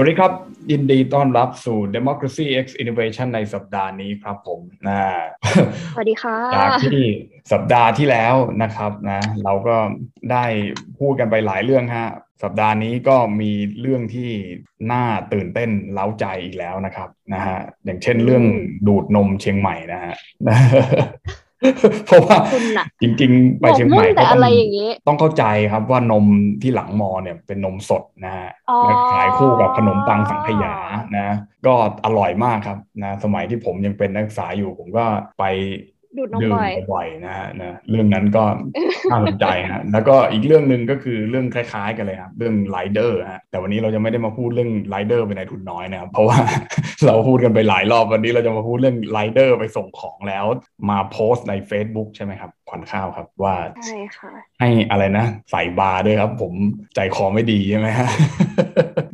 วัสดีครับ ยินดีต้อนรับสู่ Democracy X Innovation ในสัปดาห์นี้ครับผมนะสวัสดีค่ะจากที่สัปดาห์ที่แล้วนะครับนะเราก็ได้พูดกันไปหลายเรื่องฮะสัปดาห์นี้ก็มีเรื่องที่น่าตื่นเต้นเล้าใจอีกแล้วนะครับนะฮะอย่างเช่นเรื่องดูดนมเชียงใหม่นะฮะ เพราะว่าจริงๆ ไปเชียงใหม่ก็ต้องเข้าใจครับว่านมที่หลังมอเนี่ยเป็นนมสดนะฮะขายคู่กับขนมปังสังขยานะ ก็อร่อยมากครับนะสมัยที่ผมยังเป็นนักศึกษาอยู่ผมก็ไป ดูดนมบ่อยนะฮะนะเรื่องนั้นก็น่าสนใจฮะแล้วก็อีกเรื่องหนึ่งก็คือเรื่องคล้ายๆกันเลยครับเรื่องไรเดอร์ฮะแต่วันนี้เราจะไม่ได้มาพูดเรื่องไรเดอร์เป็นนายทุนน้อยนะครับเพราะว่าเราพูดกันไปหลายรอบวันนี้เราจะมาพูดเรื่องไรเดอร์ไปส่งของแล้ว มาโพสต์ใน Facebook ใช่ไหมครับขวัญข้าวครับว่าใช่ค่ะให้อะไรนะ ใส่บาร์ด้วยครับ ผมใจคอไม่ดีใช่ไหมฮะ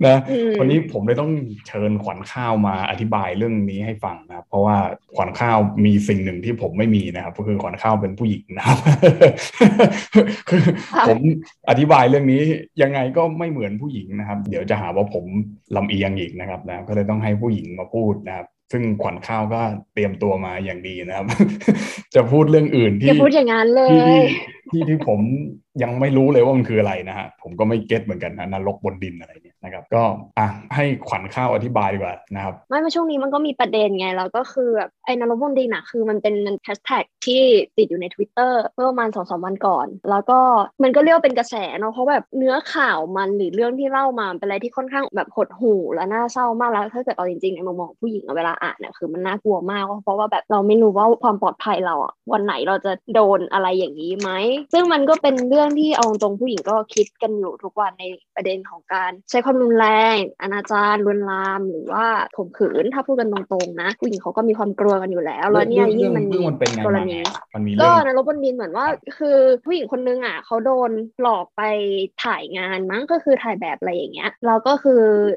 นะวันนี้ผมเลยต้องเชิญขวัญข้าวมาอธิบายเรื่องนี้ให้ฟังนะเพราะว่าขวัญข้าวมีสิ่งหนึ่งที่ผมไม่มีนะครับ ก็คือขวัญข้าวเป็นผู้หญิงนะครับคือผมอธิบายเรื่องนี้ยังไงก็ไม่เหมือนผู้หญิงนะครับ เดี๋ยวจะหาว่าผมลำเอียงอีกนะครับนะก็เลยต้องให้ผู้หญิงมาพูดนะครับซึ่งขวัญข้าวก็เตรียมตัวมาอย่างดีนะครับ จะพูดเรื่องอื่นที่พูดอย่างนั้นเลยที่ที่ผมยังไม่รู้เลยว่ามันคืออะไรนะฮะผมก็ไม่เก็ตเหมือนกันนะนรกบนดินอะไรเนี่ย นะครับก็อะให้ขวัญข้าวอธิบายดีกว่านะครับไม่มาช่วงนี้มันก็มีประเด็นไงแล้วก็คือแบบไอ้นรกบนดินอะคือมันเป็นแฮชแท็กที่ติดอยู่ใน Twitter เมื่อประมาณสองสามวันก่อน แล้วก็มันก็เรียกเป็นกระแสเนาะเพราะแบบเนื้อข่าวมันหรือเรื่องที่เล่ามาเป็นอะไรที่ค่อนข้างแบบหดหู่และน่าเศร้ามากแล้วถ้าเกิดเอาจริงๆในมุมมองผู้หญิงเวลาอ่านเนี่ยคือมันน่ากลัวมากเพราะว่าแบบเราไม่รู้ว่าความปลอดภัยเราอะวันไหนเราจะโดนอะไรอย่างนี้ไหมซึ่งมันก็เป็นเรื่องที่เอาตรงผู้หญิงก็คิดกันอยู่ทุกวันในประเด็นของการใช้ความรุนแรงอนาจารลวนลาม หรือว่าข่มขืนถ้าพูดกันตรงๆนะ ผู้หญิงเขาก็มีความกลัวกันอยู่แล้ว แล้วเนี่ยยิ่งมันมีกรณีก็ในรบบนดินเหมือนว่า คือผู้หญิงคนนึงอะเขาโดนหลอกไปถ่ายงานมั้งก็คือถ่ายแบบอะไรอย่างเงี้ยแล้วก็คือ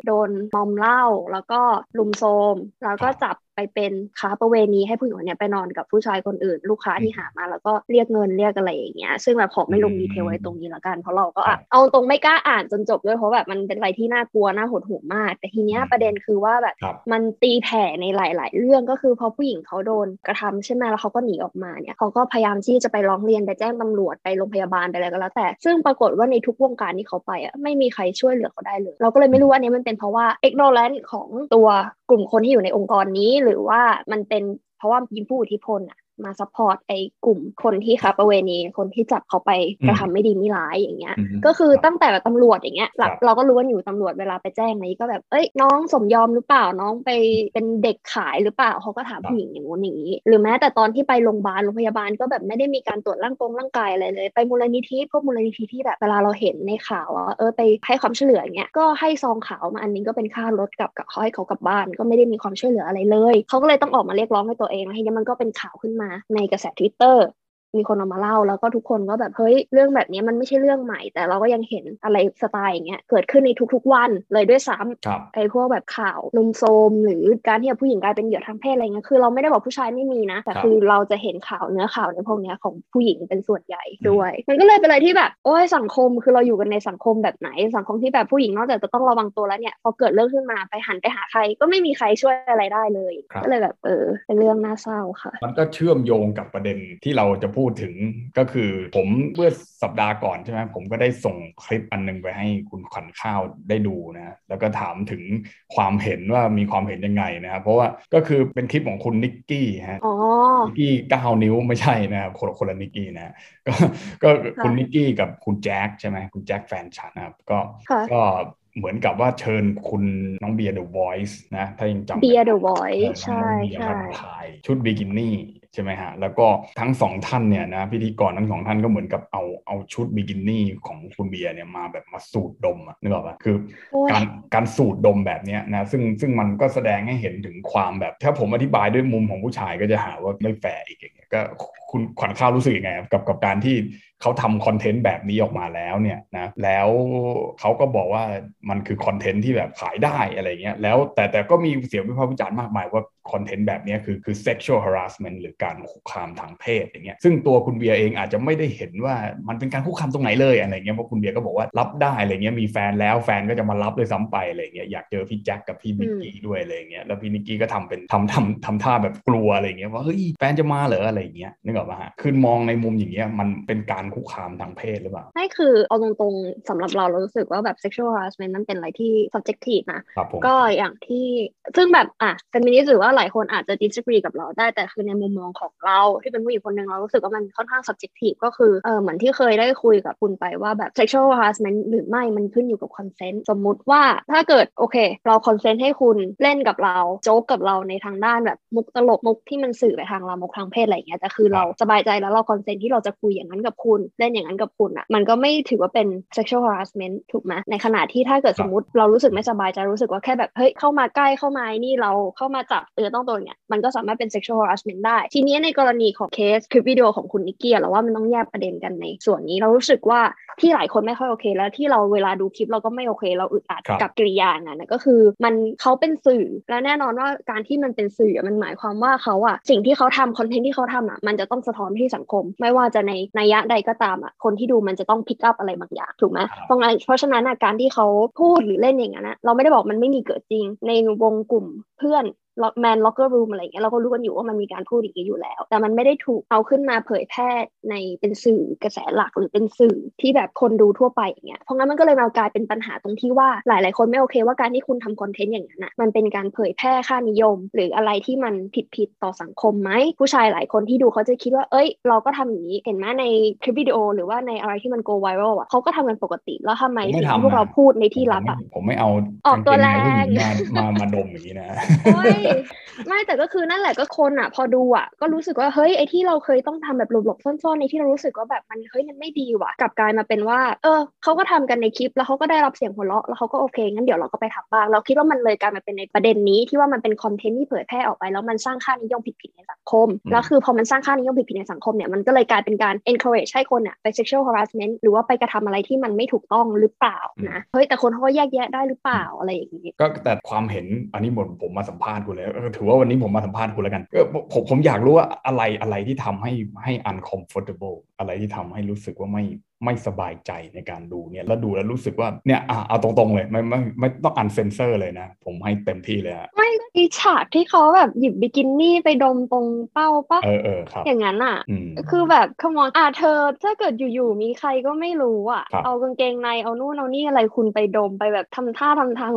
โดนมอมเหล้าแล้วก็ลุมโซม แล้วก็จับ ไปเป็นค้าประเวณีให้ผู้หญิงเนี่ยไปนอนกับผู้ชายคนอื่น ลูกค้าที่หามาแล้วก็เรียกเงินเรียกอะไรอย่างเงี้ยซึ่งแบบขอไม่ลงดีเทลไว้ตรงนี้ละกัน เพราะเราก็เอาตรงไม่กล้าอ่านจนจบด้วยเพราะแบบมันเป็นอะไรที่น่ากลัวน่าหดหู่มาก แต่ทีเนี้ยประเด็นคือว่าแบบมันตีแผ่ในหลาย ๆ เรื่องก็คือพอผู้หญิงเขาโดนกระทำใช่ไหมแล้วเขาก็หนีออกมาเนี่ยเขาก็พยายามที่จะไปร้องเรียนไปแจ้งตำรวจไปโรงพยาบาลไปอะไรก็แล้วแต่ ซึ่งปรากฏว่าในทุกวงการที่เขาไปอะไม่มีใครช่วยเหลือเขาได้เลย เราก็เลยไม่รู้ว่านี้มันเป็นเพราะว่า ignorance ของตัวกลุ่มคนที่อยู่ในองค์กรนี้หรือว่ามันเป็นเพราะว่ายิงผู้อิทธิพลอะ มา support ไอ้กลุ่มคนที่ค้าประเวณีคนที่จับเขาไปกระทำไม่ดีไม่ร้ายอย่างเงี้ย ก็คือตั้งแต่แบบตำรวจอย่างเงี้ยเราก็รู้ว่าอยู่ตำรวจเวลาไปแจ้งนี้ก็แบบเอ้ยน้องสมยอมหรือเปล่าน้องไปเป็นเด็กขายหรือเปล่าเขาก็ถามผู้หญิงอย่างงู้นอย่างนี้ หรือแม้แต่ตอนที่ไปโรงพยาบาลโรงพยาบาลก็แบบไม่ได้มีการตรวจร่างกงร่างกายอะไรเลย ไปมูลนิธิพวกมูลนิธิที่แบบเวลาเราเห็นในข่าวว่าเออไปให้ความช่วยเหลืออย่างเงี้ยก็ให้ซองขาวมาอันนึงก็เป็นค่ารถกับกับเขาให้เขากลับบ้าน ก็ไม่ได้มีความช่วยเหลืออะไรเลยเขาก็เลยต้องออกมาเรียกร้องให้ตัวเองแล้วทีนี้มันก็เป็นข่าวขึ้นมาในกระแสทวิตเตอร์ มีคนเอามาเล่าแล้วก็ทุกคนก็แบบเฮ้ยเรื่องแบบนี้มันไม่ใช่เรื่องใหม่ แต่เราก็ยังเห็นอะไรสไตล์อย่างเงี้ยเกิดขึ้นในทุกๆวันเลยด้วยซ้ำไอ้พวกแบบข่าวรุมโทรม หรือการที่ผู้หญิงกลายเป็นเหยื่อทางเพศอะไรเงี้ยคือเราไม่ได้บอกผู้ชายไม่มีนะ แต่คือเราจะเห็นข่าวเนื้อข่าวในพวกนี้ของผู้หญิงเป็นส่วนใหญ่ด้วย มันก็เลยเป็นอะไรที่แบบโอ้ยสังคมคือเราอยู่กันในสังคมแบบไหน สังคมที่แบบผู้หญิงนอกจากจะต้องระวังตัวแล้วเนี่ยพอเกิดเรื่องขึ้นมาไปหันไปหาใคร ก็ไม่มีใครช่วยอะไรได้เลยก็เลยแบบเออเป็นเรื่องน่าเศร้าค่ะ มันก็เชื่อมโยงกับประเด็นที่เราจะพูดถึงก็คือผมเมื่อสัปดาห์ก่อนใช่ไหมผมก็ได้ส่งคลิปอันนึงไปให้คุณขวัญข้าวได้ดูนะแล้วก็ถามถึงความเห็นว่ามีความเห็นยังไงนะครับเพราะว่าก็คือเป็นคลิปของคุณนิกกี้ฮะนิกกี้เก้านิ้วไม่ใช่นะครับคนคนละนิกกี้นะก็ก็คุณนิกกี้กับคุณแจ็คใช่ไหมคุณแจ็คแฟนฉันนะครับก็ก็เหมือนกับว่าเชิญคุณน้องเบียร์เดอะวอยซ์นะ ถ้ายังจำเบียร์เดอะวอยซ์ใช่ใช่ถ่ายชุดบิกินี่ใช่ไหมฮะ แล้วก็ทั้งสองท่านเนี่ยนะพิธีกรทั้งสองท่านก็เหมือนกับเอาเอาชุดบิกินี่ของคุณเบียร์เนี่ยมาแบบมาสูดดมอะนึกออกปะคือการการสูดดมแบบเนี้ยนะซึ่งซึ่งมันก็แสดงให้เห็นถึงความแบบ ถ้าผมอธิบายด้วยมุมของผู้ชายก็จะหาว่าไม่แฟร์อีกอย่างเงี้ยก็คุณขวัญข้าวรู้สึกยังไงกับกับการที่เขาทำคอนเทนต์แบบนี้ออกมาแล้วเนี่ยนะแล้วเขาก็บอกว่ามันคือคอนเทนต์ที่แบบขายได้อะไรเงี้ยแล้วแต่แต่ก็มีเสียงวิพากษ์วิจารณ์มากมายว่าคอนเทนต์แบบนี้คือคือ sexual harassment หรือการคุกคามทางเพศอย่างเงี้ยซึ่งตัวคุณเบียร์เองอาจจะไม่ได้เห็นว่ามันเป็นการคุกคามตรงไหนเลยอะไรเงี้ยเพราะคุณเบียร์ก็บอกว่ารับได้อะไรเงี้ยมีแฟนแล้วแฟนก็จะมารับเลยซ้ำไปอะไรเงี้ยอยากเจอพี่แจ็คกับพี่นิกกี้ด้วยอะไรเงี้ยแล้วพี่นิกกี้ก็ทำเป็นทำทำทำท่าแบบกลัวอะไรเงี้ยว่าเฮ้ยแฟนจะมาเหรออะไรเงี้ยนึกออกปะฮะคือมองในมุมอย่างเงี้ยมันเป็นการคุกคามทางเพศหรือเปล่าไม่คือเอาตรงๆสำหรับเราเรารู้สึกว่าแบบ sexual harassment มันเป็นอะไรที่ subjective นะก็อย่างที่ซึ่งแบบอะ feminist หรือว่าหลายคนอาจจะ disagree กับเราได้แต่คือในมุมมองของเราที่เป็นผู้หญิงคนหนึ่งเรารู้สึกว่ามันค่อนข้าง subjective ก็คือเออเหมือนที่เคยได้คุยกับคุณไปว่าแบบ sexual harassment หรือไม่มันขึ้นอยู่กับ consent สมมุติว่าถ้าเกิดโอเค เรา consent ให้คุณเล่นกับเราโจ๊กกับเราในทางด้านแบบมุกตลกมุกที่มันสื่อไปทางลามกทางเพศอะไรเงี้ยแต่คือเราสบายใจแล้วเรา consent ที่เราจะคุยอย่างนั้นกับคุณเล่นอย่างนั้นกับคุณอะมันก็ไม่ถือว่าเป็น sexual harassment ถูกไหมในขณะที่ถ้าเกิดสมมติเรารู้สึกไม่สบายใจรู้สึกว่าแค่แบบเฮ้ยเข้ามาใกล้เข้ามานี่เราเข้ามาจับเออต้องตัวเนี่ยมันก็สามารถเป็น sexual harassment ได้ ทีนี้ในกรณีของเคสคลิปวิดีโอของคุณนิกกี้เราว่ามันต้องแยกประเด็นกันในส่วนนี้เรารู้สึกว่าที่หลายคนไม่ค่อยโอเค แล้วที่เราเวลาดูคลิปเราก็ไม่โอเค เราอึดอัดกับกิริยานั้นก็คือมันเขาเป็นสื่อและแน่นอนว่าการที่มันเป็นสื่อมันหมายความว่าเขาอะสิ่งที่เขาทำคอนเทนต์ที่เขาทำอะมันจะต้องสะท้อนที่สังคม ไม่ว่าจะในนัยยะใดก็ตามอะคนที่ดูมันจะต้อง pick up อะไรบางอย่างถูกไหมเพราะงั้นเพราะฉะนั้นการที่เขาพูดหรือเล่นอย่างนั้นนะเราไม่ได้บอกมันไม่มีเกิดจริง ในวงกลุ่มเพื่อน men locker room อะไรเงี้ยเราก็รู้กันอยู่ว่ามันมีการพูดอย่างนี้อยู่แล้ว แต่มันไม่ได้ถูกเอาขึ้นมาเผยแพร่ในเป็นสื่อกระแสหลักหรือเป็นสื่อที่แบบคนดูทั่วไปอย่างเงี้ยเพราะงั้นมันก็เลยมากลายเป็นปัญหาตรงที่ว่าหลาย ๆ คนไม่โอเคว่าการที่คุณทำคอนเทนต์อย่างนั้นอะมันเป็นการเผยแพร่ค่านิยม หรืออะไรที่มันผิดผิดต่อสังคมไหมผู้ชายหลายคนที่ดูเขาจะคิดว่าเอ้ย เราก็ทำอย่างนี้เห็นไหมในคลิปวิดีโอ หรือว่าในอะไรที่มันโกไวรัลอะเขาก็ทำกันปกติแล้วทำไมสิ่งที่พวกเราพูดในที่ลับอะผมไม่เอาออกตัวแรงมามาดมอย่างนี้นะไม่แต่ก็คือนั่นแหละก็คนอะ พอดูอะก็รู้สึกว่าเฮ้ยไอที่เราเคยต้องทำแบบหลบๆซ่อนๆในที่เรารู้สึกว่าแบบมันเฮ้ยมันไม่ดีว่ะกลับกลายมาเป็นว่า เออเขาก็ทำกันในคลิปแล้วเขาก็ได้รับเสียงหัวเราะแล้วเขาก็โอเคงั้นเดี๋ยวเราก็ไปทำบ้างเราคิดว่ามันเลยกลายมาเป็นในประเด็นนี้ที่ว่ามันเป็นคอนเทนต์ที่เผยแพร่ออกไป แล้วมันสร้างค่านิยมผิดๆในสังคมแล้วคือพอมันสร้างค่านิยมผิดๆในสังคมเนี่ยมันก็เลยกลายเป็นการ encourage ให้คนอะไป sexual harassment หรือว่าไปกระทำอะไรที่มันไม่ถูกต้องหรือเปล่านะเฮ้ยแต่คนเขาก็แยกแยะได้หรือเปล่าอะไรอย่างนี้ก็แต่ความเห็นอันนี้หมดผมมาสัมภาษณ์คุณเลยถือว่าวันนี้ผมมาสัมภาษณ์คุณแล้วกันผมผมอยากรู้ว่าอะไรอะไรที่ทำให้ให้ uncomfortable อะไรที่ทำให้รู้สึกว่าไม่ไม่สบายใจในการดูเนี่ยแล้วดูแล้วรู้สึกว่าเนี่ยอะเอาตรงๆเลยไม่ไม่ไม่ต้องอันเซนเซอร์เลยนะ ผมให้เต็มที่เลยอะไม่มีฉากที่เขาแบบหยิบบิกินี่ไปดมตรงเป้าปะเออเออครับอย่างนั้นอะ คือแบบขมอนอะเธอถ้าเกิดอยู่ๆมีใครก็ไม่รู้อะ เอากางเกงในเอานู่นเอานี่อะไรคุณไปดมไปแบบทำท่าทำทาง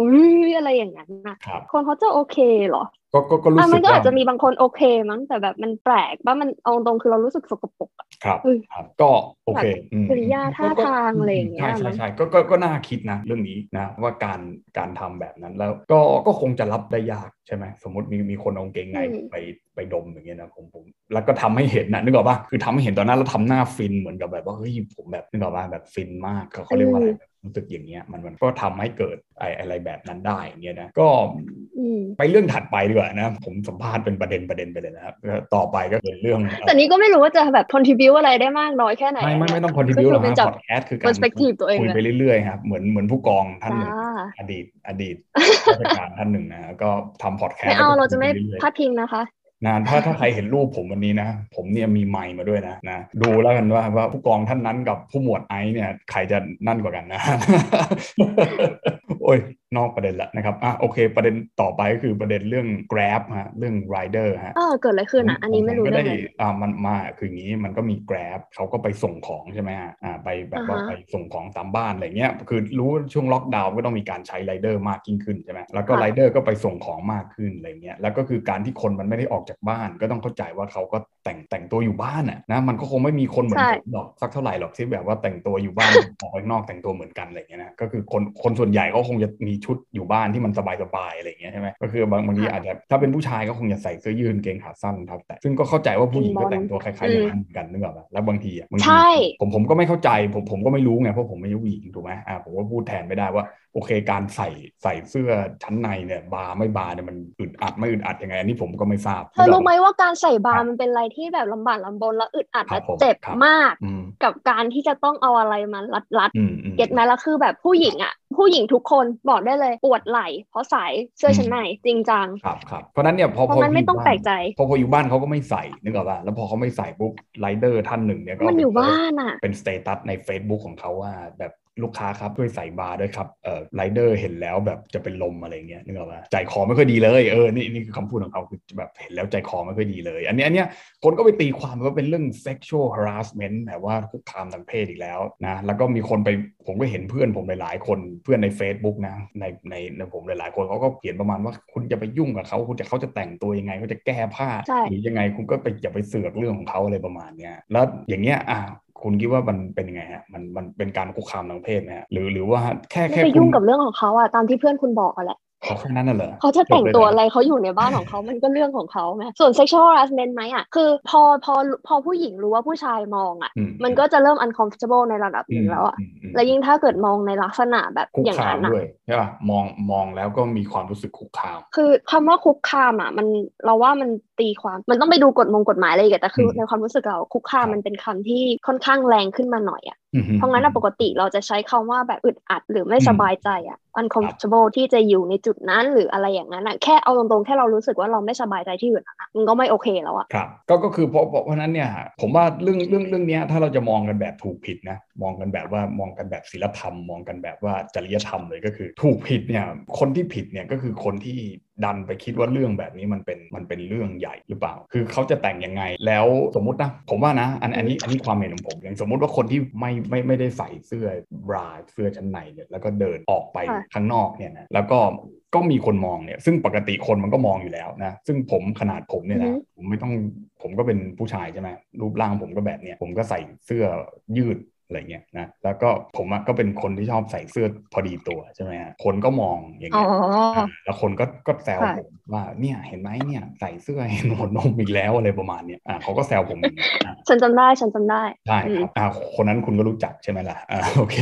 อะไรอย่างนั้นนะคนเขาจะโอเคเหรอ ก็ก็รู้สึกมันก็อาจจะมีบางคนโอเคมั้งแต่แบบมันแปลกว่ามันเอาตรงคือเรารู้สึกสกปรกอะครับครับ ก็โอเคกิริยาท่าทางอะไรอย่างเงี้ยใช่ใช่ใช่ก็ก็ก็น่าคิดนะเรื่องนี้นะว่าการการทำแบบนั้นแล้วก็ก็คงจะรับได้ยากใช่ไหมสมมติมีมีคนเอาเกงในไปไปดมอย่างเงี้ยนะผมผมแล้วก็ทำให้เห็นนะนึกออกปะคือทำให้เห็นตอนนั้นแล้วทำหน้าฟินเหมือนกับแบบว่าเฮ้ยผมแบบนึกออกปะแบบฟินมากเขาเขาเรียกว่าอะไร รู้สึกอย่างเงี้ยมันมันก็ทำให้เกิดไออะไรแบบนั้นได้อย่างเงี้ยนะก็ไปเรื่องถัดไปดีกว่านะผมสัมภาษณ์เป็นประเด็นประเด็นไปเลยนะครับต่อไปก็เป็นเรื่อง แต่นี้ก็ไม่รู้ว่าจะแบบ contribu อะไรได้มากน้อยแค่ไหน ไม่ไม่ไม่ต้อง contribu หรอกครับพอดแคสต์คือการคุยไปเรื่อยๆครับเหมือนเหมือนผู้กองท่านหนึ่งอดีตอดีตราชการท่านหนึ่งนะก็ทำพอดแคสต์ไม่เอาเราจะไม่พาดพิงนะคะ นะถ้าถ้าใครเห็นรูปผมวันนี้นะ ผมเนี่ยมีไม้มาด้วยนะนะ ดูแล้วกันว่าว่าผู้กองท่านนั้นกับผู้หมวดไอเนี่ย ใครจะนั่นกว่ากันนะ โอ้ย นอกประเด็นละนะครับอะโอเค ประเด็นต่อไปก็คือประเด็นเรื่อง Grab ฮะเรื่อง Rider ฮะเออเกิดอะไรขึ้นอะอันนี้ไม่รู้ได้อ่ามันมาคืออย่างนี้มันก็มี Grab เขาก็ไปส่งของใช่ไหมฮะอ่าไปแบบว่าไปส่งของตามบ้านอะไรเงี้ยคือรู้ช่วงล็อกดาวน์ก็ต้องมีการใช้ไรเดอร์มากยิ่งขึ้นใช่ไหมแล้วก็ไรเดอร์ก็ไปส่งของมากขึ้นอะไรเงี้ยแล้วก็คือการที่คนมันไม่ได้ออกจากบ้าน ก็ต้องเข้าใจว่าเขาก็แต่งแต่งตัวอยู่บ้านอะนะมันก็คงไม่มีคนเหมือนผมหรอกสักเท่าไหร่หรอกที่แบบว่าแต่งตัวอยู่บ้านออกไปนอกแต่งตัวเหมือนกันอะไรเงี้ยนะก็คือคนคนส่วนใหญ่เขาคงจะมีชุดอยู่บ้านที่มันสบายๆอะไรอย่างเงี้ยใช่ไหมก็คือบางบางทีอาจจะถ้าเป็นผู้ชายก็คงจะใส่เสื้อยืดเกงขาสั้นครับแต่ซึ่งก็เข้าใจว่าผู้หญิงก็แต่งตัวคล้ายๆอย่างนั้นเหมือนกันนึกออกปะแล้วบางทีอะบางทีใช่ผมผมก็ไม่เข้าใจผมผมก็ไม่รู้ไงเพราะผมไม่ใช่ผู้หญิงถูกไหมอ่าผมก็พูดแทนไม่ได้ว่าโอเคการใส่ใส่เสื้อชั้นในเนี่ยบาร์ไม่บาร์เนี่ยมันอึดอัดไม่อึดอัดยังไงอันนี้ผมก็ไม่ทราบเธอรู้ไหมว่าการใส่บาร์มันเป็นอะไรที่แบบลำบากลำบนแล้วอึดอัดครัและบผมเจ็บครับมากอืมกับการที่จะต้องเอาอะไรมารัดรัดอืมอืมเก็ตไหมแล้วคือแบบผู้หญิงอะ ผู้หญิงทุกคนบอกได้เลยปวดไหล่เพราะใส่เสื้อชั้นในจริงจังครับครับเพราะฉะนั้นเนี่ยพอเพราะมันไม่ต้องแปลกใจพอพออยู่บ้านเขาก็ไม่ใส่นึกออกป่ะแล้วพอเขาไม่ใส่ปุ๊บไรเดอร์ท่านหนึ่งเนี่ยก็มันอยู่ไปโพสต์บ้านอะเป็น status ใน Facebook ของเขาว่าแบบ ลูกค้าครับช่วยใส่บาร์ด้วยครับเอ่อไรเดอร์เห็นแล้วแบบจะเป็นลมอะไรเงี้ยนึกออกป่ะใจคอไม่ค่อยดีเลยเออนี่นี่คือคำพูดของเขาคือแบบเห็นแล้วใจคอไม่ค่อยดีเลย อันนี้อันเนี้ยคนก็ไปตีความว่าเป็นเรื่อง sexual harassment แบบว่าคุกคามทางเพศอีกแล้วนะแล้วก็มีคนไปผมก็เห็นเพื่อนผมหลายๆคนเพื่อนใน Facebook นะในในในผมหลายๆคนเขาก็เขียนประมาณว่าคุณจะไปยุ่งกับเขาคุณจะเขาจะแต่งตัวยังไงเขาจะแก้ผ้าใช่หรือยังไงคุณก็ไปอย่าไปเสือกเรื่องของเขาอะไรประมาณเนี้ยแล้วอย่างเงี้ยอะ คุณคิดว่ามันเป็นยังไงฮะมันมันเป็นการคุกคามทางเพศไหมฮะหรือหรือว่าแค่แค่ไปยุ่งกับเรื่องของเขาอะตามที่เพื่อนคุณบอกอะแหละ เขาแค่นั้นน่ะเหรอเขาจะแต่งตัวอะไรจบเลยนเขาอยู่ในบ้านของเขามันก็เรื่องของเขาไหมส่วน sexual harassment ไหมอะคือพอพอพอผู้หญิงรู้ว่าผู้ชายมองอะอืมันก็จะเริ่ม uncomfortable ในระดับหนึ่งแล้วอะมมมแล้วยิ่งถ้าเกิดมองในลักษณะแบบคุกอย่างคามนั้นอะด้วยใช่ป่ะมองมองแล้วก็มีความรู้สึกคุกคาม คือคำว่าคุกคามอะมันเราว่ามันตีความมันต้องไปดูกฎมงกฎหมายอะไรอีกอะแต่คืออมในความรู้สึกเราคุกคามครับมันเป็นคำที่ค่อนข้างแรงขึ้นมาหน่อยอะอืม เพราะงั้นอะปกติเราจะใช้คำว่าแบบอึดอัดหรือไม่อืมสบายใจอะ uncomfortable ที่จะอยู่ในจุดนั้นหรืออะไรอย่างนั้นอะแค่เอาตรงๆ แค่เรารู้สึกว่าเราไม่สบายใจที่อยู่นั้นอะมันก็ไม่โอเคแล้วอะครับก็ก็คือเพราะเพราะเพราะฉะนั้นเนี่ยผมว่าเรื่องเรื่องเรื่องเนี้ยถ้าเราจะมองกันแบบถูกผิดนะมองกันแบบว่ามองกันแบบศีลธรรม มองกันแบบว่าจริยธรรมเลยก็คือ ถูกผิดเนี่ยคนที่ผิดเนี่ยก็คือคนที่ ดันไปคิดว่าเรื่องแบบนี้มันเป็นมันเป็นเรื่องใหญ่หรือเปล่า คือเขาจะแต่งยังไง แล้วสมมุตินะ ผมว่านะ อันอันนี้อันนี้ความเห็นของผม อย่างสมมุติว่าคนที่ไม่ไม่ไม่ได้ใส่เสื้อบราเสื้อชั้นในเนี่ยแล้วก็เดินออกไปค่ะข้างนอกเนี่ยนะแล้วก็ก็มีคนมองเนี่ย ซึ่งปกติคนมันก็มองอยู่แล้วนะ ซึ่งผมขนาดผมเนี่ยนะผมไม่ต้องผมก็เป็นผู้ชายใช่ไหมรูปร่างผมก็แบบเนี้ยผมก็ใส่เสื้อยืด อะไรเงี้ยนะแล้วก็ผมอะก็เป็นคนที่ชอบใส่เสื้อพอดีตัวใช่ไหมฮะคนก็มองอย่างอ๋อเงี้ยแล้วคนก็ก็แซวค่ะผมว่าเนี่ยเห็นไหมเนี่ยใส่เสื้อเห็นหัวนมอีกแล้วอะไรประมาณเนี้ยอ่าเขาก็แซวผมอย่างนี้อ่าฉันจำได้ฉันจำได้ใช่อืคมรับอ่าคนนั้นคุณก็รู้จักใช่ไหมล่ะอ่าโอเค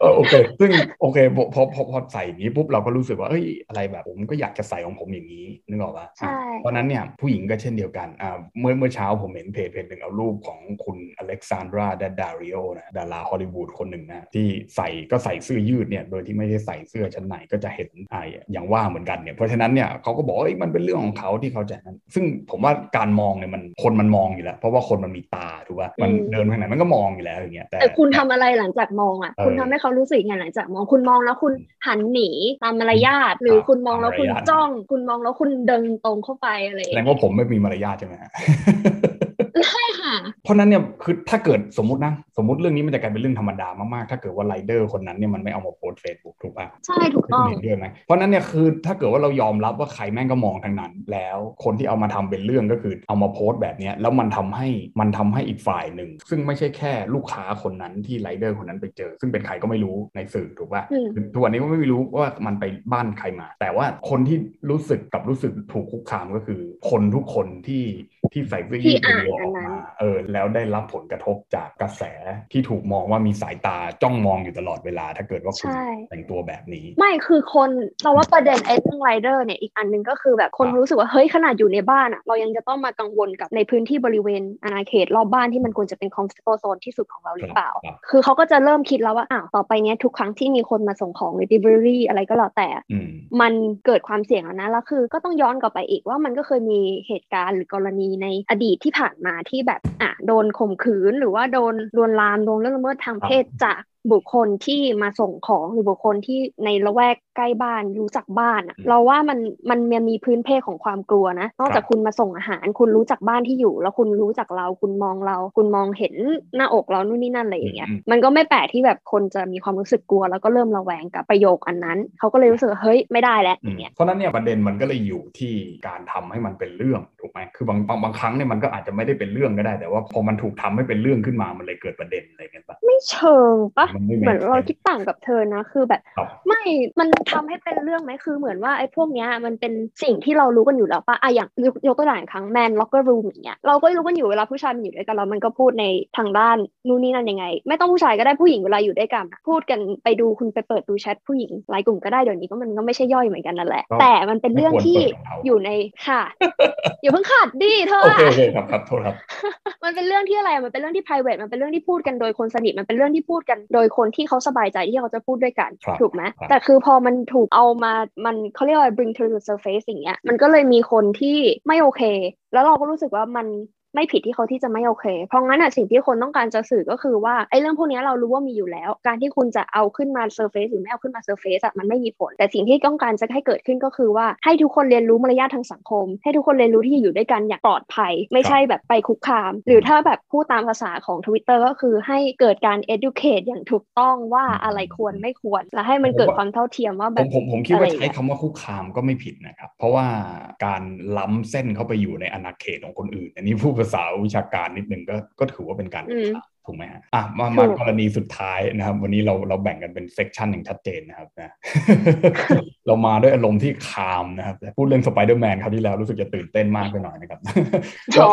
เออโอเค ซึ่งโอเคพอพอพอพอใส่อย่างนี้ปุ๊บเราก็รู้สึกว่าเอ้ยอะไรแบบผมก็อยากจะใส่ของผมอย่างนี้นึกออกปะใช่อ่าเพราะฉะนั้นเนี่ยผู้หญิงก็เช่นเดียวกันอ่าเมื่อเมื่อเช้าผมเห็นเพจเพจหนึ่งเอารูปของคุณอเล็กซานดราดาดาริโอนะดาราฮอลลีวูดคนหนึ่งนะที่ใส่ก็ใส่เสื้อยืดเนี่ยโดยที่ไม่ได้ใส่เสื้อชั้นในก็จะเห็นอ่าอย่างว่าเหมือนกันเนี่ยเพราะฉะนั้นเนี่ยเขาก็บอกว่าเอ้ยมันเป็นเรื่องของเขาที่เขาจะนั้นซึ่งผมว่าการมองเนี่ยมันคนมันมองอยู่แล้ว เพราะว่าคนมันมีตาถูกป่ะมันอืมเดินไปทางไหนมันก็มองอยู่แล้วอย่างเงี้ยแต่แต่คุณทำอะไรหลังจากมองอะเออคุณทำให้เขารู้สึกยังไงหลังจากมองคุณมองแล้วคุณหันหนีตามมารยาทหรือคุณมองแล้วคุณตามมารยาทจ้อง คุณมองแล้วคุณเดินตรงเข้าไปอะไรอย่าแสงดงเงี้ยว่าผมไม่มีมารยาทใช่ไหมฮะใช่ค่ะ เพราะฉะนั้นเนี่ยคือถ้าเกิดสมมตินะสมมติเรื่องนี้มันจะกลายเป็นเรื่องธรรมดามากๆ ถ้าเกิดว่าไรเดอร์คนนั้นเนี่ยมันไม่เอามาโพสเฟซบุ๊กถูกป่ะใช่ถูกคุต้อณงเห็นด้วยไหมเพราะฉะนั้นเนี่ยคือถ้าเกิดว่าเรายอมรับว่าใครแม่งก็มองทางนั้น แล้วคนที่เอามาทำเป็นเรื่องก็คือเอามาโพสต์แบบเนี้ยแล้วมันทำให้มันทำให้อีกฝ่ายหนึ่ง ซึ่งไม่ใช่แค่ลูกค้าคนนั้นที่ไรเดอร์คนนั้นไปเจอ ซึ่งเป็นใครก็ไม่รู้ในสื่อถูกป่ะอืมคือทุกวันนี้ก็ไม่รู้ว่ามันไปบ้านใครมา แต่ว่าคนที่รู้สึกกับรู้สึกถูกคุกคามก็คือ คนทุกคนที่ ที่ใส่เสื้อยืดที่อ่านตัวเดียวออกอันนั้นมาเออแล้วได้รับผลกระทบจากกระแสที่ถูกมองว่ามีสายตาจ้องมองอยู่ตลอดเวลา ถ้าเกิดว่าคุณใช่แต่งตัวแบบนี้ ไม่คือคนเราว่าประเด็นไอ้เรื่องไรเดอร์เนี่ยอีกอันหนึ่งก็คือแบบคนครับรู้สึกว่าเฮ้ยขนาดอยู่ในบ้านอะเรายังจะต้องมากังวลกับในพื้นที่บริเวณอาณาเขตรอบบ้านที่มันควรจะเป็น comfortable zone ที่สุดของเราหรือเปล่าครับคือเขาก็จะเริ่มคิดแล้วว่าอ้าวต่อไปเนี้ยทุกครั้งที่มีคนมาส่งของหรือ delivery อะไรก็แล้วแต่อืมมันเกิดความเสี่ยงแล้วนะแล้วคือก็ต้องย้อนกลับไปอีกว่ามันก็เคยมีเหตุการณ์หรือกรณีในอดีตที่ผ่านมาที่แบบอะโดนข่มขืน หรือว่าโดนลวนลามโดนเรื่องละเมิดทางเพศจากบุคคลที่มาส่งของหรือบุคคลที่ในละแวกใกล้บ้านรู้จักบ้านอะอืมเราว่ามันมันมีพื้นเพของความกลัวนะนอกครัจากบคุณมาส่งอาหาร คุณรู้จักบ้านที่อยู่ แล้วคุณรู้จักเราคุณมองเรา คุณมองเห็นหน้าอกเรานู่นนี่นั่นอะไรอย่างเงี้ยอืมมันก็ไม่แปลกที่แบบคนจะมีความรู้สึกกลัว แล้วก็เริ่มระแวงกับประโยคอันนั้นเขาก็เลยรู้สึกว่าเฮ้ยไม่ได้แล้วอย่างเงี้ยเพราะฉะนั้นเนี่ยประเด็นมันก็เลยอยู่ที่การทำให้มันเป็นเรื่องถูก ไหมคือบางบางบางครั้งเนี่ยมันก็อาจจะไม่ได้เป็นเรื่องก็ได้ แต่ว่าพอมันถูกทำให้เป็นเรื่องขึ้นมามันเลยเกิดประเด็นอะไรเงี้ยปะไม่ไม่เชิงปะมันไม่เหมือน make เรา sense คิดต่างกับเธอนะคือแบบครับไม่มันทำให้เป็นเรื่องไหมคือเหมือนว่าไอ้พวกเนี้ยมันเป็นสิ่งที่เรารู้กันอยู่แล้วปะอะอย่างยกยกตัวอย่างครั้งแมนล็อกเกอร์รูมอย่างเงี้ยเราก็รู้กันอยู่เวลาผู้ชายมันอยู่ด้วยกันแล้วมันก็พูดในทางด้านนู่นนี่นั่นยังไง ไม่ต้องผู้ชายก็ได้ผู้หญิงเวลาอยู่ด้วยกันอะพูดกันไปดูคุณไปเปิดดูแชทผู้หญิงไลน์กลุ่มก็ได้เดี๋ยวนี้ก็มันก็ไม่ใช่ย่อยเหมือนกันนั่นแหละก็แต่มันเป็นเรื่องที่ไม่ควรเปิดของเขาอยู่ในค่ะอย่าเพิ่งขาดดิเธอโออะเคโอเคครับครับโทษครับมันเป็นเรื่องที่อะไรมันเป็นเรื่องที่ private มันเป็นเรื่องที่พูดกันโดยคนสนิทมันเป็นเรื่องที่พูดกันโดยคนที่เขาสบายใจที่เขาจะพูดด้วยกันครับถูกไหมครับแต่คือพอมันถูกเอามามันเขาเรียกว่า bring to the surface อย่างเงี้ยมันก็เลยมีคนที่ไม่โอเค แล้วเราก็รู้สึกว่ามัน ไม่ผิดที่เขาที่จะไม่โอเค เพราะงั้นอะสิ่งที่คนต้องการจะสื่อก็คือว่าไอ้เรื่องพวกเนี้ยเรารู้ว่ามีอยู่แล้ว การที่คุณจะเอาขึ้นมา surface หรือไม่เอาขึ้นมา surface อะมันไม่มีผล แต่สิ่งที่ต้องการจะให้เกิดขึ้นก็คือว่าให้ทุกคนเรียนรู้มารยาททางสังคม ให้ทุกคนเรียนรู้ที่จะอยู่ด้วยกันอย่างปลอดภัย ไม่ใช่แบบไปคุกคาม หรือถ้าแบบพูดตามภาษาของ Twitter ก็คือให้เกิดการ educate อย่างถูกต้องว่าอะไรควรไม่ควร และให้มันเกิดความเท่าเทียมว่าผแบมบผมผมคิดว่าอะไรอย่างใช้เงี้ยคำว่าคุกคามก็ไม่ผิดนะครับ เพราะว่าการล้ำเส้นเข้าไปอยู่ในอาณาเขตของคนอื่น อันนี้พูดภาษาวิชาการนิดนึงก็ก็ถือว่าเป็นการคุกคามถูกไหมฮะอะมามาถูกกรณีสุดท้ายนะครับ วันนี้เราเราแบ่งกันเป็น section อย่างชัดเจนนะครับนะ เรามาด้วยอารมณ์ที่ calm นะครับแต่พูดเรื่องสไปเดอร์แมนคราวที่แล้วรู้สึกจะตื่นเต้นมากไปหน่อยนะครับก็อ๋อ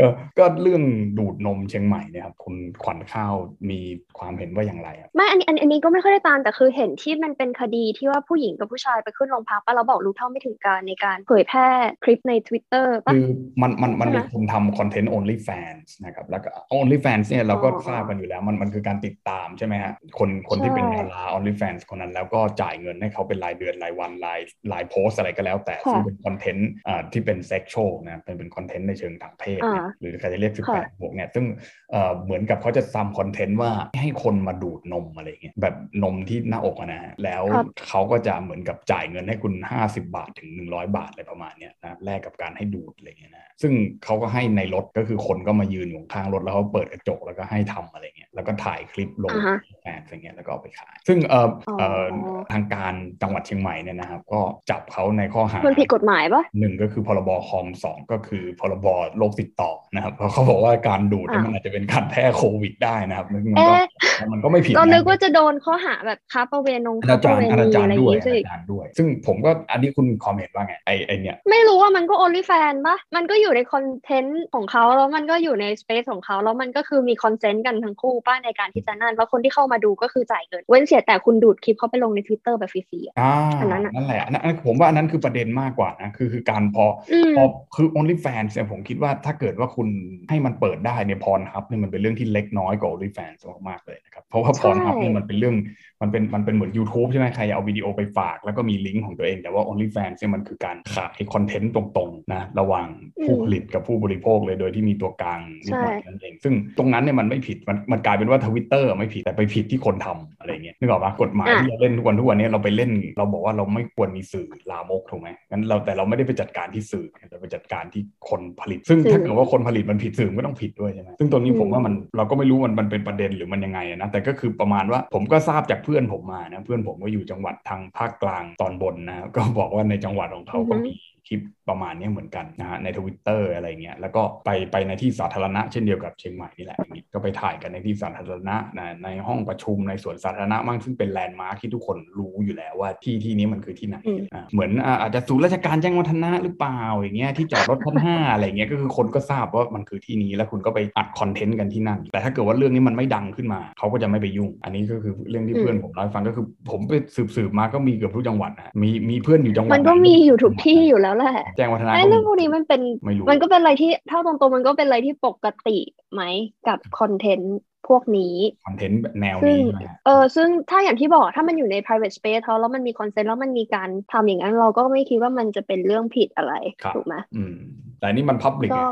ก็ก็เรื่องดูดนมเชียงใหม่เนี่ยครับคุณขวัญข้าวมีความเห็นว่าอย่างไรครับไม่อันนี้อันอันนี้ก็ไม่ค่อยได้ตามแต่คือเห็นที่มันเป็นคดีที่ว่าผู้หญิงกับผู้ชายไปขึ้นโรงพักปะเราบอกรู้เท่าไม่ถึงการในการเผยแพร่คลิปใน Twitter ปะคือมันมันมันใช่ไหมมีคนทำคอนเทนต์ only fans นะครับแล้วก็ only fans เนี่ยเราก็อ๋อทราบกันอยู่แล้วมันมันคือการติดตามใช่ไหมฮะคนคนที่เป็นใช่ดารา only fans คนนั้นแล้วก็จ่ายเงินให้เขาเป็นรายเดือนรายวันรายรายโพสต์อะไรก็แล้ว แต่ค่ะซึ่งเป็นคอนเทนต์อ่าที่เป็น sexual นะเป็นเป็นคอนเทนต์ในเชิงทางเพศเนี่ยอ่าหรือใครจะเรียกค่ะ18บวกเนี่ยซึ่งเอ่อเหมือนกับเขาจะทำคอนเทนต์ว่าให้คนมาดูดนมอะไรเงี้ยแบบนมที่หน้าอกอะนะฮะแล้วครับเขาก็จะเหมือนกับจ่ายเงินให้คุณ 50 บาทถึง 100 บาทอะไรประมาณเนี้ยนะแลกกับการให้ดูดอะไรเงี้ยนะซึ่งเขาก็ให้ในรถก็คือคนก็มายืนอยู่ข้างรถแล้วเขาเปิดกระจกแล้วก็ให้ทำอะไรเงี้ยแล้วก็ถ่ายคลิปลงอ่าฮะแฟนอะไรเงี้ยแล้วก็เอาไปขาย ซึ่งเอ่อเอ่ออ๋อทางการจังหวัดเชียงใหม่เนี่ยนะครับก็จับเขาในข้อหา มันผิดกฎหมายปะหนึ่งก็คือพรบคอมสองก็คือพรบโรคติดต่อนะครับเพราะเขาบอกว่าการดูดเนี่ยอ่ามัมันอาจจะเป็นการแพร่โควิดได้นะครับมันก็เอ๊ะมันก็ไม่ผิดเรานึกนะว่าจะโดนข้อหาแบบค้าประเวณงอาค้าปจาระรเวย์อาณีจารอะไรย์อย่างด้วยงี้สิอาจารย์ด้วย ซึ่งผมก็อันนี้คุณคอมเมนต์ว่าไงไอไอเนี่ยไม่รู้ว่ามันก็ only fan ปะมันก็อยู่ในคอนเทนต์ของเขาแล้วมันก็อยู่ใน space ของเขาแล้วมันก็คือมีคอนเซนต์กันทั้งคู่ป้าในการที่จะนั่นแล้วคนที่เข้ามาดูก็คือจ่ายเงินเว้นเสียแต่คุณดูดคลิปเขาไปลงใน Twitter แบบฟรีๆอะอ่าอันนั้นอะนั่นแหละอันนั้นผมว่าอันนั้นคือประเด็นมากกว่านะคือคือการพออืมพอคือ OnlyFans เนี่ยผมคิดว่าถ้าเกิดว่าคุณให้มันเปิดได้เนี่ยพรฮับเนี่ยมันเป็นเรื่องที่เล็กน้อยกว่า OnlyFans มากๆเลยนะครับเพราะว่าพใช่รฮับเนี่ยมันเป็นเรื่องมันเป็นมันเป็นเหมือน YouTube ใช่ไหมใครเอาวิดีโอไปฝาก แล้วก็มีลิงก์ของตัวเอง แต่ว่า OnlyFans เนี่ยมันคือการขายคอนเทนต์ตรงๆนะระหว่างผู้ผลิตกับผู้บริโภคเลยโดยที่มีตัวกลางนิดหน่อยนั่นเองซึ่งตรงนั้นเนี่ยมันไม่ผิดมันมันกลายเป็นว่าทวิตเตอร์ไม่ผิดแต่ไปผิดที่คนทำอะไรเงี้ยนึกออกปะกฎหมายอะที่เราเล่นทุกวันทุกวันเนี้เราไปเล่นเราบอกว่าเราไม่ควรมีสื่อลามกถูกไหมงั้นเราแต่เราไม่ได้ไปจัดการที่สื่อเราไปจัดการที่คนผลิต ซึ่งถ้าเกิดว่าคนผลิตมันผิดสื่อมันก็ต้องผิดด้วยใช่ไหมซึ่งตรงนี้ผมว่ามันเราก็ไม่รู้มันมันเป็นประเด็นหรือมันยังไงอะนะแต่ก็คือประมาณว่าผมก็ทราบจากเพื่อนผมมานะเพื่อนผมก็อยู่จังหวัดทางภาคกลางตอนบนนะก็บอกว่าในจังหวัดของเขาก็อือฮึมีคลิปประมาณนี้เหมือนกันนะฮะในทวิตเตอร์อะไรเงี้ยแล้วก็ไปไปในที่สาธารณะเช่นเดียวกับเชียงใหม่นี่แหละอย่างงี้ก็ไปถ่ายกันในที่สาธารณะนะในห้องประชุมในสวนสาธารณะมั่งซึ่งเป็นแลนด์มาร์คที่ทุกคนรู้อยู่แล้วว่าที่ที่นี้มันคือที่ไหนอืมอะเหมือนอะอาจจะศูนย์ราชการแจ้งวัฒนะหรือเปล่าอย่างเงี้ยที่จอดรถชั้นห้าอะไรเงี้ยก็คือคนก็ทราบว่ามันคือที่นี้แล้วคุณก็ไปอัดคอนเทนต์กันที่นั่น แต่ถ้าเกิดว่าเรื่องนี้มันไม่ดังขึ้นมา เขาก็จะไม่ไปยุ่ง อันนี้ก็คือเรื่องที่อืมเพื่อนผมเล่าให้ฟังก็คือผมไปสืบสืบๆมาก็มีเกือบทุกจังหวัดนะมีมีเพื่อนอยู่จังหวัดมันก็ไหมีอยู่ทุกที่อยู่แล้วแหละ แจ้งวัฒนะไอ้ก็เรื่องมีพวกนี้มันเป็นไม่รู้มันก็เป็นอะไรที่เท่าตรงๆมันก็เป็นอะไรที่ปกติไหมกับคอนเทนต์พวกนี้คอนเทนต์แนวซึ่งนี้ใช่ไหมฮะเออซึ่งถ้าอย่างที่บอกถ้ามันอยู่ใน private space เขาแล้วมันมี consent แล้วมันมีการทำอย่างนั้น เราก็ไม่คิดว่ามันจะเป็นเรื่องผิดอะไรครับถูกไหมอืมแต่นี่มัน public ก็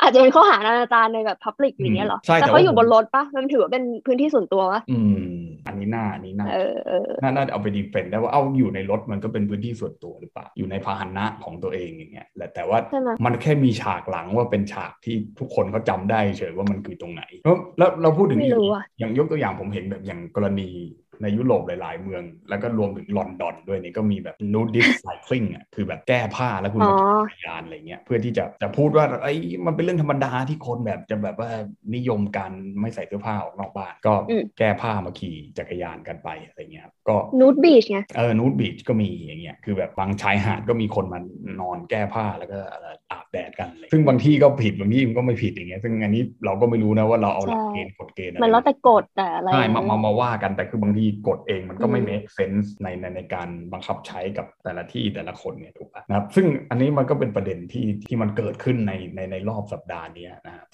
อาจจะเป็นข้อหาอนาจารในแบบ public อย่างเงี้ยเหรอใช่แต่แต่เขาว่าอยู่บนรถปะมันถือว่าเป็นพื้นที่ส่วนตัววะอืมอั นนี้น่าอันนี้น่าเออเออน่าน่าจะเอาไปดีเฟนต์ได้ว่าเอาอยู่ในรถมันก็เป็นพื้นที่ส่วนตัวหรือเปล่าอยู่ในพาหนะของตัวเองอย่างเงี้ยแต่แต่ว่าใช่ไหมมันแค่มีฉากหลังว่าเป็นฉากที่ทุกคนเขาจำได้เฉยว่ามันคือตรงไหนแล้วแล้วเราพูดถึงไม่รู้อะอย่างยกตัวอย่างผมเห็นแบบอย่างกรณี ในยุโรปหลาย ๆ เมือง แล้วก็รวมถึงลอนดอนด้วยนี่ก็มีแบบนูดิสไซคลิงอะคือแบบแก้ผ้าแล้วคุณมาขี่จักรยานอะไรเงี้ยเพื่อที่จะจะพูดว่าไอ้มันเป็นเรื่องธรรมดาที่คนแบบจะแบบว่านิยมการไม่ใส่เสื้อผ้าออกนอกบ้านก็แก้ผ้ามาขี่จักรยานกันไปอะไรเงี้ยก็นูดบีชไงเออนูดบีชก็มีอย่างเงี้ยคือแบบบางชายหาดก็มีคนมานอนแก้ผ้าแล้วก็อาบแดดกันเลยซึ่งบางที่ก็ผิดบางที่มันก็ไม่ผิดอย่างเงี้ยซึ่งอันนี้เราก็ไม่รู้นะว่าเราเอาหลักเกณฑ์กฎเกณฑ์มันแล้วแต่กฎแต่อะไรใช่มามามาว่ากันแต่คือบางทีกฎเองมันก็ไม่ make sense ในในในการบังคับใช้กับแต่ละที่แต่ละคนเนี่ยถูกปะนะครับ ซึ่งอันนี้มันก็เป็นประเด็นที่ที่มันเกิดขึ้นในในในรอบสัปดาห์นี้นะ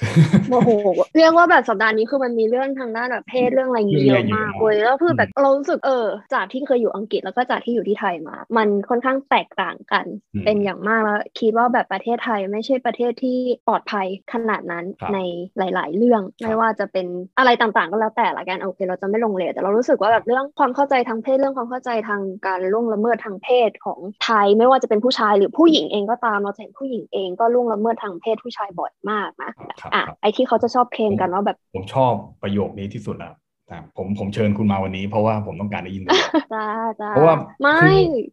โอ้โหเรียกว่าแบบสัปดาห์นี้คือมันมีเรื่องทางด้านแบบเพศเรื่องอะไรเยอะมากเลยแล้วคือแบบเรารู้สึกเออจากที่เคยอยู่อังกฤษแล้วก็จากที่อยู่ที่ไทยมา มันค่อนข้างแตกต่างกันเป็นอย่างมากแล้วคิดว่าแบบประเทศไทยไม่ใช่ประเทศที่ปลอดภัยขนาดนั้นในหลาย ๆ เรื่องไม่ว่าจะเป็นอะไรต่างๆก็แล้วแต่ละกันโอเค เราจะไม่ลงเลยแต่เรารู้สึกว่าแบบเรื่องความเข้าใจทางเพศเรื่องความเข้าใจทางการล่วงละเมิดทางเพศของไทยไม่ว่าจะเป็นผู้ชายหรือผู้หญิงเองก็ตามเราเห็นผู้หญิงเองก็ล่วงละเมิดทางเพศผู้ชายบ่อยมากนะอะไอที่เขาจะชอบเคลมกันว่าแบบผมชอบประโยคนี้ที่สุดแล้วผมผมเชิญคุณมาวันนี้ เพราะว่าผมต้องการได้ยินจ้าจ้าเพราะว่าไม่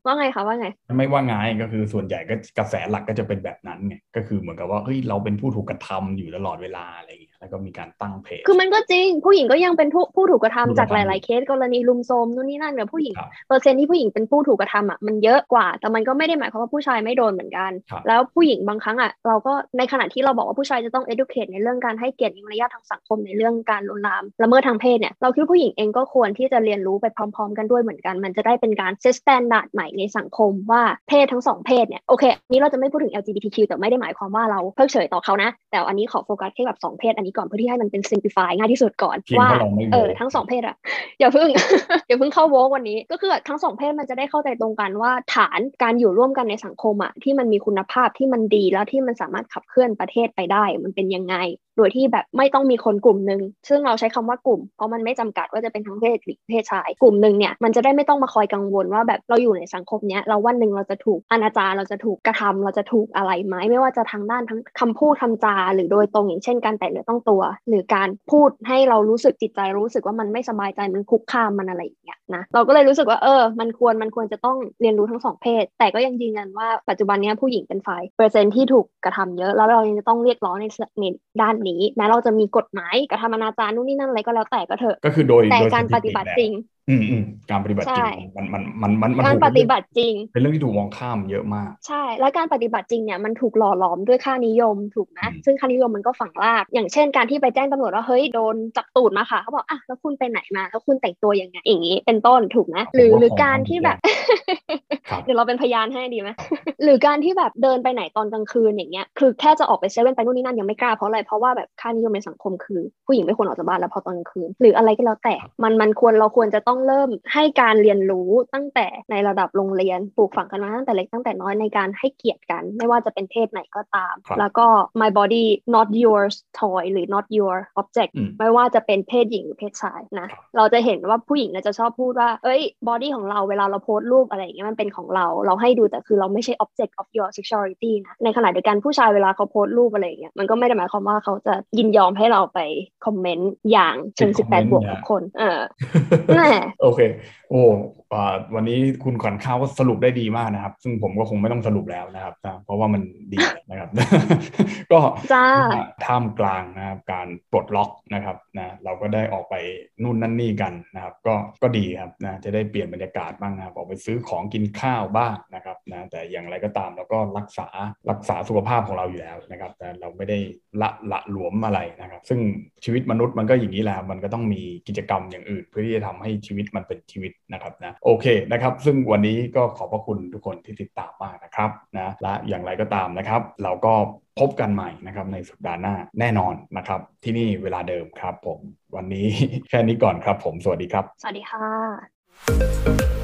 ว่าไงคะว่าไง ไม่ว่าไงก็คือส่วนใหญ่ก็กระแสหลักก็จะเป็นแบบนั้นไงก็คือเหมือนกับว่าเฮ้ยเราเป็นผู้ถูกกระทำอยู่ตลอดเวลาอะไรอย่างเงี้ย แล้วก็มีการตั้งเพจคือมันก็จริง ผู้หญิงก็ยังเป็นผู้ผู้ถูกกระทำจากหลาย ๆ เคสกรณีลุมโซมนู่นนี่นั่นกับผู้หญิงเปอร์เซ็นต์ที่ผู้หญิงเป็นผู้ถูกกระทำอะมันเยอะกว่า แต่มันก็ไม่ได้หมายความว่าผู้ชายไม่โดนเหมือนกัน แล้วผู้หญิงบางครั้งอะเราก็ในขณะที่เราบอกว่าผู้ชายจะต้อง educate ในเรื่องการให้เกียรติมารยาททางสังคมในเรื่องการลวนลามละเมิดทางเพศเนี่ยเราคิดผู้หญิงเองก็ควรที่จะเรียนรู้ไปพร้อม ๆ กันด้วยเหมือนกัน มันจะได้เป็นการ set standard ใหม่ในสังคมว่าเพศทั้งสองเพศเนี่ยโอเคนี้เราจะไม่พูดถึง LGBTQ แต่ไม่ได้หมายความว่าเราเพิกเฉยต่อเขานะ แต่อันนี้ขอโฟกัสแค่แบบสองเพศอันนี้ก่อนเพื่อที่ให้มันเป็น simplify ง่ายที่สุดก่อนว่าเออทั้งสองเพศอะอย่าเพิ่งอย่าเพิ่งเข้า woke วันนี้ ก็คือทั้งสองเพศมันจะได้เข้าใจตรงกันว่าฐานการอยู่ร่วมกันในสังคมอะที่มันมีคุณภาพที่มันดีแล้วที่มันสามารถขับเคลื่อนประเทศไปได้ มันเป็นยังไง โดยที่แบบไม่ต้องมีคนกลุ่มหนึ่งซึ่งเราใช้คำว่ากลุ่ม เพราะมันไม่จำกัดว่าจะเป็นทั้งเพศหรือเพศชายกลุ่มหนึ่งเนี่ยมันจะได้ไม่ต้องมาคอยกังวลว่าแบบเราอยู่ในสังคมเนี้ยเราวันหนึ่งเราจะถูกอนาจารเราจะถูกกระทำเราจะถูกอะไรไหมไม่ว่าจะทางด้านทั้งคำพูดคำจาหรือโดยตรงอย่างเช่นการแตะเนื้อต้องตัว หรือการพูดให้เรารู้สึกจิตใจรู้สึกว่ามันไม่สบายใจมันคุกคามมันอะไรอย่างเงี้ยนะเราก็เลยรู้สึกว่าเออ มันควรมันควรจะต้องเรียนรู้ทั้งสองเพศ แต่ก็ยังยืนยันว่าปัจจุบันนี้ผู้หญิงเป็นฝ่ายเปอร์เซ็นที่ถูกกระทำเยอะ แล้วเรายังจะต้องเรียกร้องในในด้านนี้แม้เราจะมีกฎหมายกระทำอนาจารนู่นนี่นั่นอะไรก็แล้วแต่ก็เถอะก็คือโดยแต่การปฏิบัติจริง อืมอืมการปฏิบัติจริงมันมันมันมันการปฏิบัติจริง เป็นเรื่องที่ถูกมองข้ามเยอะมาก ใช่ แล้วการปฏิบัติจริงเนี่ยมันถูกหล่อหลอมด้วยค่านิยมถูกไหมซึ่งค่านิยมมันก็ฝังราก อย่างเช่นการที่ไปแจ้งตำรวจว่าเฮ้ยโดนจับตูดมาค่ะเขาบอกอะแล้วคุณไปไหนมาแล้วคุณแต่งตัวยังไงอย่างนี้เป็นต้นถูกไหมหรือหรือการที่แบบเดี๋ยวเราเป็นพยานให้ดีไหมหรือการที่แบบเดินไปไหนตอนกลางคืนอย่างเงี้ยคือแค่จะออกไปเซเว่นไปนู่นนี่นั่นยังไม่กล้าเพราะอะไรเพราะว่าแบบค่านิยมในสังคมคือ ผู้หญิงไม่ควรออกจากบ้านแล้วพอตอนกลางคืน หรืออะไรก็แล้วแต่มันมันควรเราควรจะต้องเริ่มให้การเรียนรู้ตั้งแต่ในระดับโรงเรียนปลูกฝังกันมาตั้งแต่เล็กตั้งแต่น้อยในการให้เกียรติกัน ไม่ว่าจะเป็นเพศไหนก็ตาม แล้วก็ my body not yours toy หรือ not your object ไม่ว่าจะเป็นเพศหญิงหรือเพศชายนะเราจะเห็นว่าผู้หญิงจะชอบพูดว่าเอ้ย body ของเราเวลาเราโพสต์รูปอะไรอย่างเงี้ยมันเป็นของเรา เราให้ดูแต่คือเราไม่ใช่ object of your sexuality นะในขณะเดียวกันผู้ชายเวลาเขาโพสต์รูปอะไรอย่างเงี้ยมันก็ไม่ได้หมายความว่าเขาจะยินยอมให้เราไปคอมเมนต์อย่างเชิงสิบแปดบวกทุกคน เออแน่โอเค โอ้วันนี้คุณขวัญข้าวก็สรุปได้ดีมากนะครับ ซึ่งผมก็คงไม่ต้องสรุปแล้วนะครับ เพราะว่ามันดีนะครับ ก็ท่ามกลางนะครับการปลดล็อกนะครับนะเราก็ได้ออกไปนู่นนั่นนี่กันนะครับ ก็ก็ดีครับนะจะได้เปลี่ยนบรรยากาศบ้างนะครับ ออกไปซื้อของกินข้าวบ้างนะครับนะแต่อย่างไรก็ตามเราก็รักษารักษาสุขภาพของเราอยู่แล้วนะครับ แต่เราไม่ได้ละละหลวมอะไรนะครับ ซึ่งชีวิตมนุษย์มันก็อย่างนี้แหละมันก็ต้องมีกิจกรรมอย่างอื่น เพื่อที่จะทำให้ชีวิตมันเป็นชีวิตนะครับนะโอเคนะครับซึ่งวันนี้ก็ขอบพระคุณทุกคนที่ติดตามมากนะครับนะและอย่างไรก็ตามนะครับ เราก็พบกันใหม่นะครับในสัปดาห์หน้าแน่นอนนะครับ ที่นี่เวลาเดิมครับผม วันนี้แค่นี้ก่อนครับผม สวัสดีครับ สวัสดีค่ะ